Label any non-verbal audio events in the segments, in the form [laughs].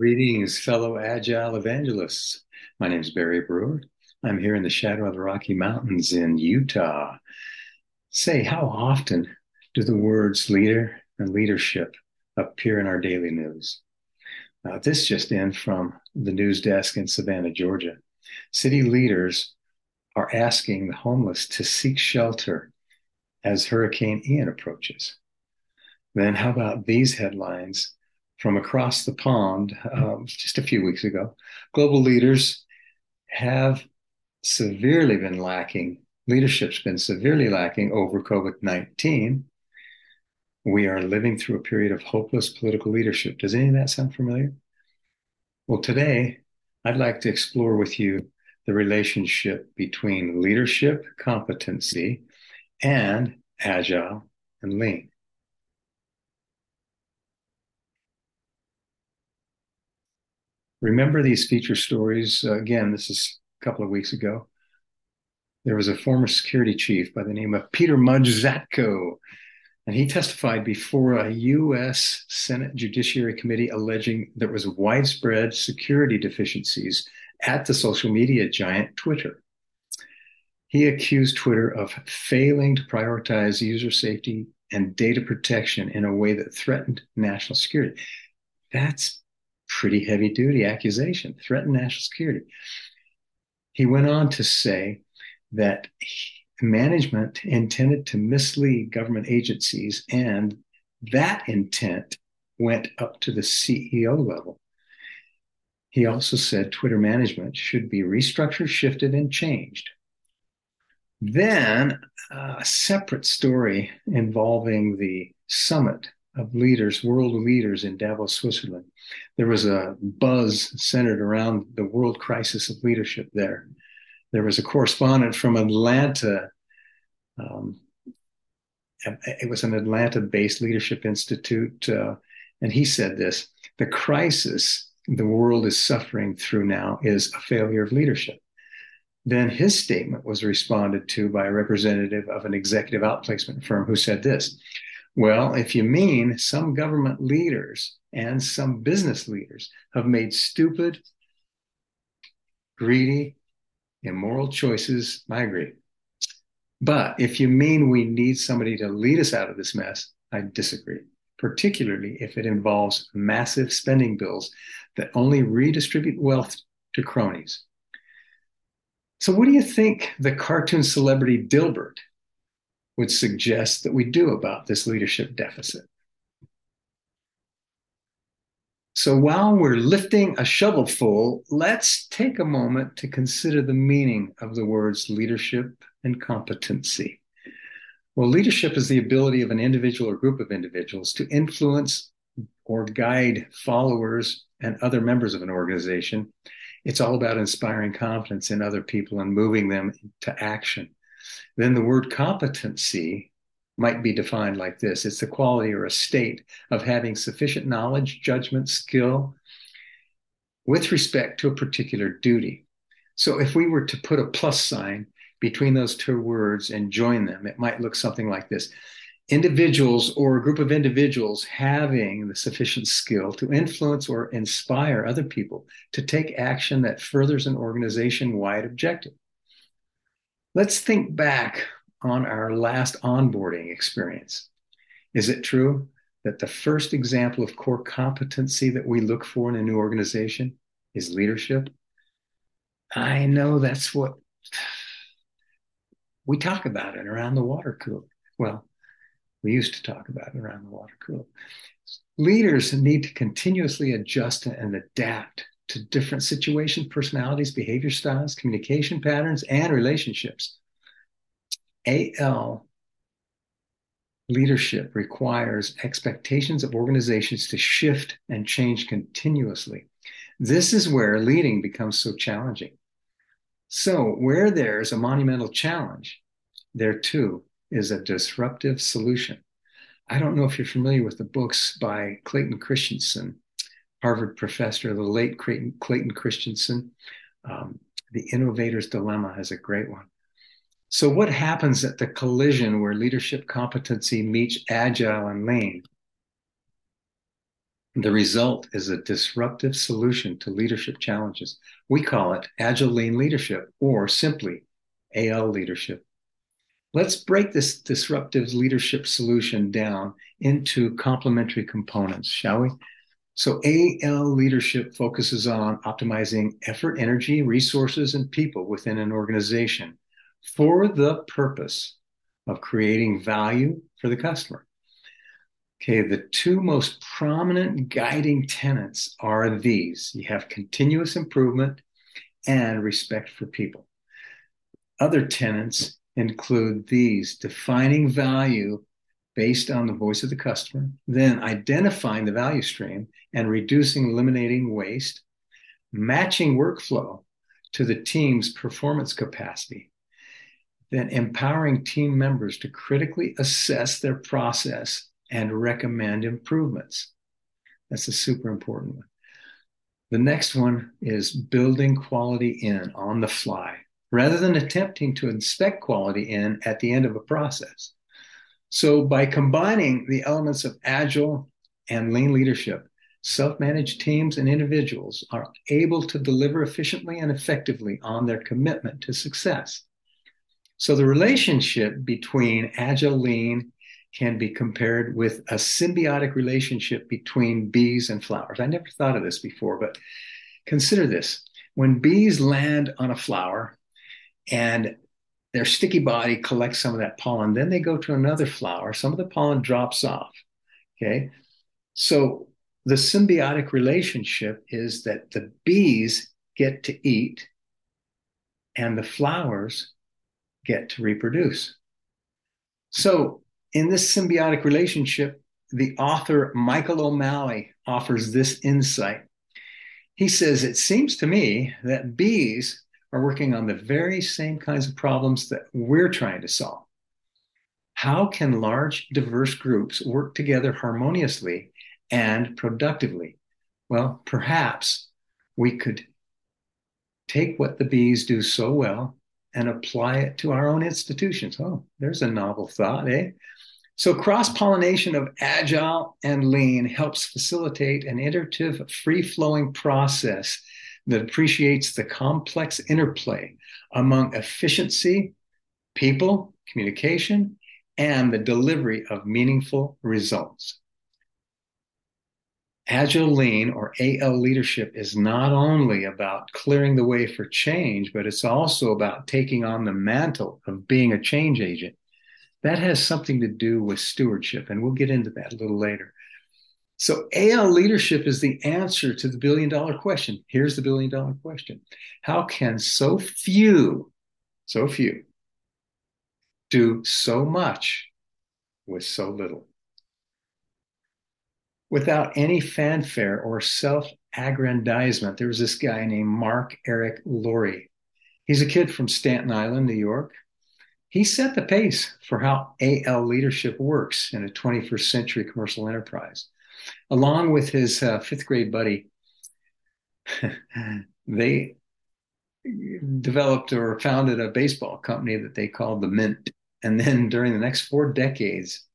Greetings, fellow Agile evangelists. My name is Barry Brewer. I'm here in the shadow of the Rocky Mountains in Utah. Say, how often do the words leader and leadership appear in our daily news? Uh, this just in from the news desk in Savannah, Georgia. City leaders are asking the homeless to seek shelter as Hurricane Ian approaches. Then, how about these headlines from across the pond um, just a few weeks ago? Global leaders have severely been lacking, leadership's been severely lacking over COVID 19. We are living through a period of hopeless political leadership. Does any of that sound familiar? Well, today, I'd like to explore with you the relationship between leadership competency and agile and lean. Remember these feature stories? Uh, again, this is a couple of weeks ago. There was a former security chief by the name of Peter Mudge Zatko, and he testified before a U.S. Senate Judiciary Committee alleging there was widespread security deficiencies at the social media giant Twitter. He accused Twitter of failing to prioritize user safety and data protection in a way that threatened national security. That's pretty heavy duty accusation, threatened national security. He went on to say that management intended to mislead government agencies, and that intent went up to the CEO level. He also said Twitter management should be restructured, shifted, and changed. Then uh, a separate story involving the summit of leaders, world leaders in Davos, Switzerland. There was a buzz centered around the world crisis of leadership there. There was a correspondent from Atlanta. Um, it was an Atlanta based leadership institute. Uh, and he said this the crisis the world is suffering through now is a failure of leadership. Then his statement was responded to by a representative of an executive outplacement firm who said this well, if you mean some government leaders and some business leaders have made stupid, greedy, immoral choices, I agree. But if you mean we need somebody to lead us out of this mess, I disagree, particularly if it involves massive spending bills that only redistribute wealth to cronies. So, what do you think the cartoon celebrity Dilbert would suggest that we do about this leadership deficit. So while we're lifting a shovelful, let's take a moment to consider the meaning of the words leadership and competency. Well, leadership is the ability of an individual or group of individuals to influence or guide followers and other members of an organization. It's all about inspiring confidence in other people and moving them to action then the word competency might be defined like this it's the quality or a state of having sufficient knowledge, judgment, skill with respect to a particular duty. So if we were to put a plus sign between those two words and join them, it might look something like this individuals or a group of individuals having the sufficient skill to influence or inspire other people to take action that furthers an organization wide objective. Let's think back on our last onboarding experience. Is it true that the first example of core competency that we look for in a new organization is leadership? I know that's what we talk about it around the water cooler. Well, we used to talk about it around the water cooler. Leaders need to continuously adjust and adapt to different situations, personalities, behavior styles, communication patterns, and relationships. AL leadership requires expectations of organizations to shift and change continuously. This is where leading becomes so challenging. So, where there's a monumental challenge, there too is a disruptive solution. I don't know if you're familiar with the books by Clayton Christensen Harvard professor, the late Clayton, Clayton Christensen. Um, the Innovator's Dilemma has a great one. So, what happens at the collision where leadership competency meets agile and lean? The result is a disruptive solution to leadership challenges. We call it Agile Lean Leadership or simply AL Leadership. Let's break this disruptive leadership solution down into complementary components, shall we? So, AL leadership focuses on optimizing effort, energy, resources, and people within an organization for the purpose of creating value for the customer. Okay, the two most prominent guiding tenets are these you have continuous improvement and respect for people. Other tenets include these defining value based on the voice of the customer, then identifying the value stream and reducing, eliminating waste, matching workflow to the team's performance capacity, then empowering team members to critically assess their process and recommend improvements. That's a super important one. The next one is building quality in on the fly rather than attempting to inspect quality in at the end of a process. So, by combining the elements of agile and lean leadership, self managed teams and individuals are able to deliver efficiently and effectively on their commitment to success. So, the relationship between agile lean can be compared with a symbiotic relationship between bees and flowers. I never thought of this before, but consider this. When bees land on a flower and their sticky body collects some of that pollen. Then they go to another flower. Some of the pollen drops off. Okay. So the symbiotic relationship is that the bees get to eat and the flowers get to reproduce. So in this symbiotic relationship, the author Michael O'Malley offers this insight. He says, It seems to me that bees are working on the very same kinds of problems that we're trying to solve. How can large, diverse groups work together harmoniously and productively? Well, perhaps we could take what the bees do so well and apply it to our own institutions. Oh, there's a novel thought, eh? So, cross pollination of agile and lean helps facilitate an iterative, free flowing process that appreciates the complex interplay among efficiency, people, communication, and the delivery of meaningful results. Agile Lean or AL leadership is not only about clearing the way for change, but it's also about taking on the mantle of being a change agent. That has something to do with stewardship, and we'll get into that a little later. So AL leadership is the answer to the billion dollar question. Here's the billion dollar question. How can so few, so few, do so much with so little? Without any fanfare or self aggrandizement, there was this guy named Marc Eric Laurie. He's a kid from Staten Island, New York. He set the pace for how AL leadership works in a 21st century commercial enterprise along with his uh, fifth grade buddy, [laughs] they developed or founded a baseball company that they called the Mint. And then during the next four decades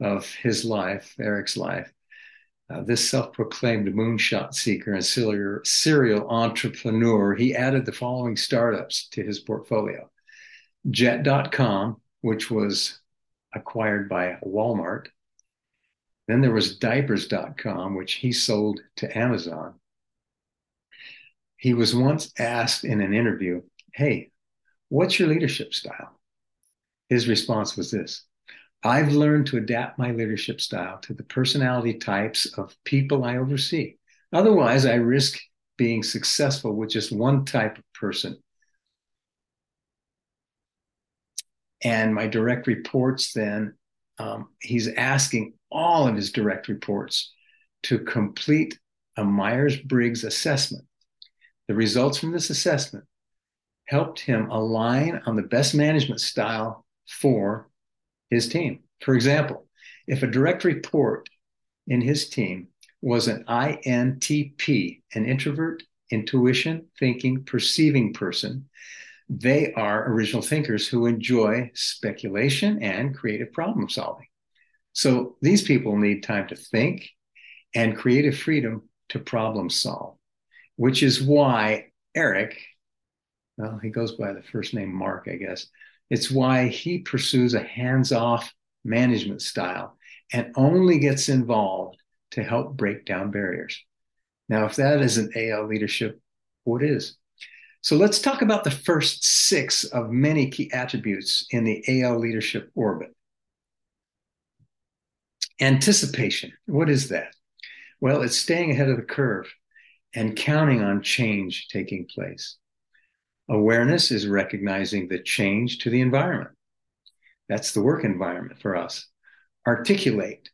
of his life, Eric's life, uh, this self-proclaimed moonshot seeker and serial entrepreneur, he added the following startups to his portfolio. Jet.com, which was acquired by Walmart, then there was diapers.com, which he sold to Amazon. He was once asked in an interview, Hey, what's your leadership style? His response was this I've learned to adapt my leadership style to the personality types of people I oversee. Otherwise, I risk being successful with just one type of person. And my direct reports then, um, he's asking all of his direct reports to complete a Myers Briggs assessment. The results from this assessment helped him align on the best management style for his team. For example, if a direct report in his team was an INTP, an introvert, intuition, thinking, perceiving person, they are original thinkers who enjoy speculation and creative problem solving. So these people need time to think and creative freedom to problem solve, which is why Eric, well, he goes by the first name Marc, I guess. It's why he pursues a hands off management style and only gets involved to help break down barriers. Now, if that isn't AL leadership, what is? So let's talk about the first six of many key attributes in the AL leadership orbit. Anticipation. What is that? Well, it's staying ahead of the curve and counting on change taking place. Awareness is recognizing the change to the environment. That's the work environment for us. Articulate.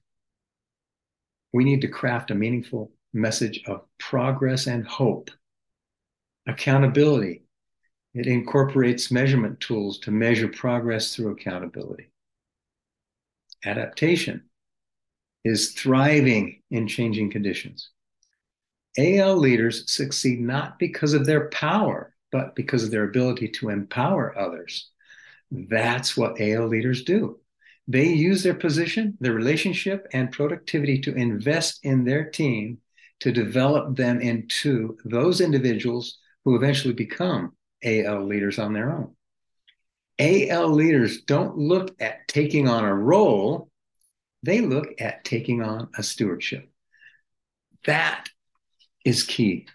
We need to craft a meaningful message of progress and hope. Accountability. It incorporates measurement tools to measure progress through accountability. Adaptation is thriving in changing conditions. AL leaders succeed not because of their power, but because of their ability to empower others. That's what AL leaders do. They use their position, their relationship, and productivity to invest in their team to develop them into those individuals who eventually become AL leaders on their own. AL leaders don't look at taking on a role, they look at taking on a stewardship. That is key.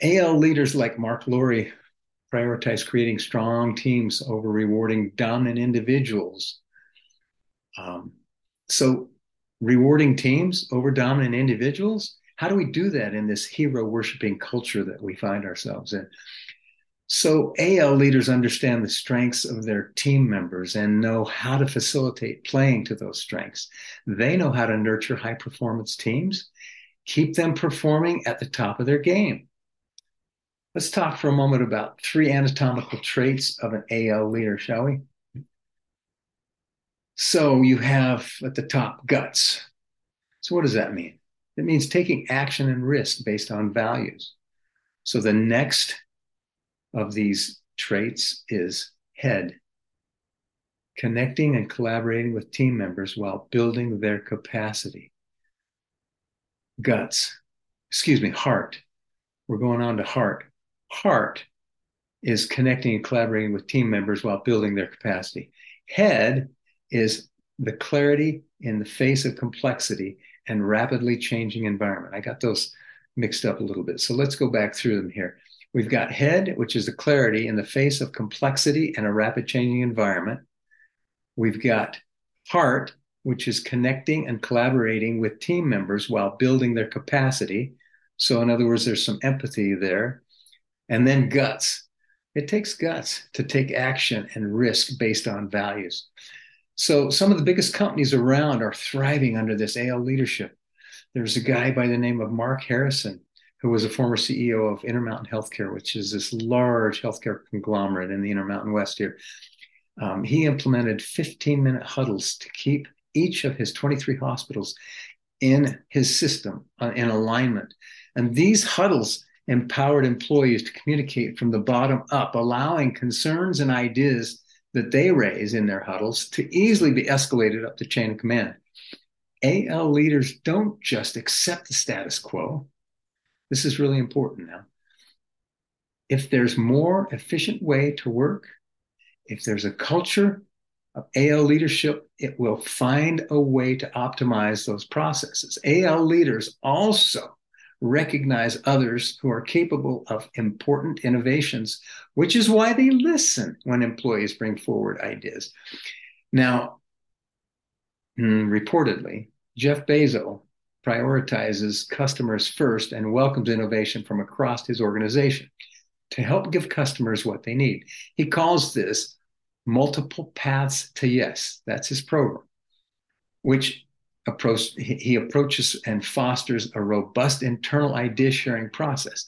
AL leaders like Marc Laurie prioritize creating strong teams over rewarding dominant individuals. Um, so, rewarding teams over dominant individuals, how do we do that in this hero worshiping culture that we find ourselves in? So, AL leaders understand the strengths of their team members and know how to facilitate playing to those strengths. They know how to nurture high performance teams, keep them performing at the top of their game. Let's talk for a moment about three anatomical traits of an AL leader, shall we? So, you have at the top guts. So, what does that mean? It means taking action and risk based on values. So, the next of these traits is head, connecting and collaborating with team members while building their capacity. Guts, excuse me, heart. We're going on to heart. Heart is connecting and collaborating with team members while building their capacity. Head is the clarity in the face of complexity and rapidly changing environment. I got those mixed up a little bit. So let's go back through them here. We've got head, which is the clarity in the face of complexity and a rapid changing environment. We've got heart, which is connecting and collaborating with team members while building their capacity. So, in other words, there's some empathy there. And then guts. It takes guts to take action and risk based on values. So, some of the biggest companies around are thriving under this AL leadership. There's a guy by the name of Marc Harrison who was a former CEO of Intermountain Healthcare, which is this large healthcare conglomerate in the Intermountain West here. Um, he implemented 15 minute huddles to keep each of his 23 hospitals in his system uh, in alignment. And these huddles empowered employees to communicate from the bottom up, allowing concerns and ideas that they raise in their huddles to easily be escalated up the chain of command. AL leaders don't just accept the status quo, this is really important now. If there's more efficient way to work, if there's a culture of AL leadership, it will find a way to optimize those processes. AL leaders also recognize others who are capable of important innovations, which is why they listen when employees bring forward ideas. Now, hmm, reportedly, Jeff Bezos prioritizes customers first and welcomes innovation from across his organization to help give customers what they need. He calls this multiple paths to yes. That's his program, which approach he approaches and fosters a robust internal idea sharing process.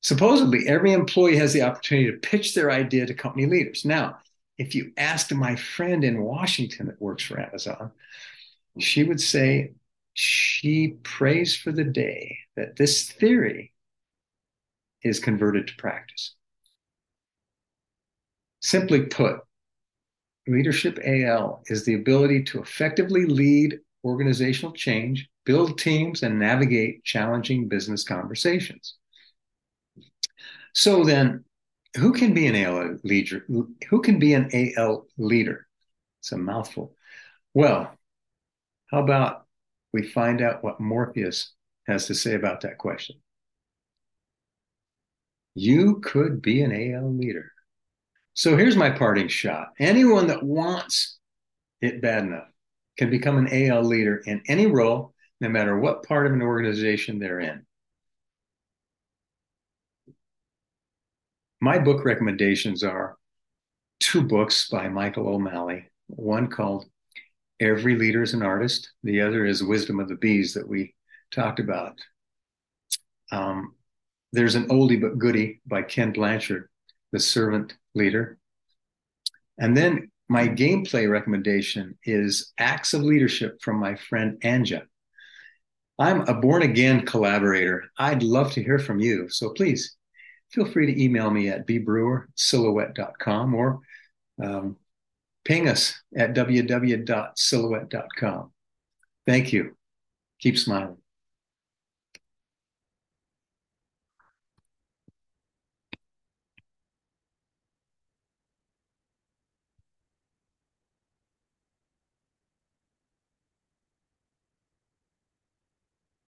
Supposedly, every employee has the opportunity to pitch their idea to company leaders. Now, if you asked my friend in Washington that works for Amazon, she would say she prays for the day that this theory is converted to practice. Simply put, leadership AL is the ability to effectively lead organizational change build teams, and navigate challenging business conversations. So then, who can be an AL leader? Who can be an AL leader? It's a mouthful. Well, how about we find out what Morpheus has to say about that question? You could be an AL leader. So here's my parting shot. Anyone that wants it bad enough can become an AL leader in any role, no matter what part of an organization they're in. My book recommendations are two books by Michael O'Malley, one called Every Leader is an Artist, the other is Wisdom of the Bees that we talked about. Um, there's an oldie but goodie by Ken Blanchard, The Servant Leader. And then my gameplay recommendation is Acts of Leadership from my friend Anja. I'm a born again collaborator. I'd love to hear from you. So please feel free to email me at bbrewer@silhouette.com or um, ping us at www.silhouette.com. Thank you. Keep smiling.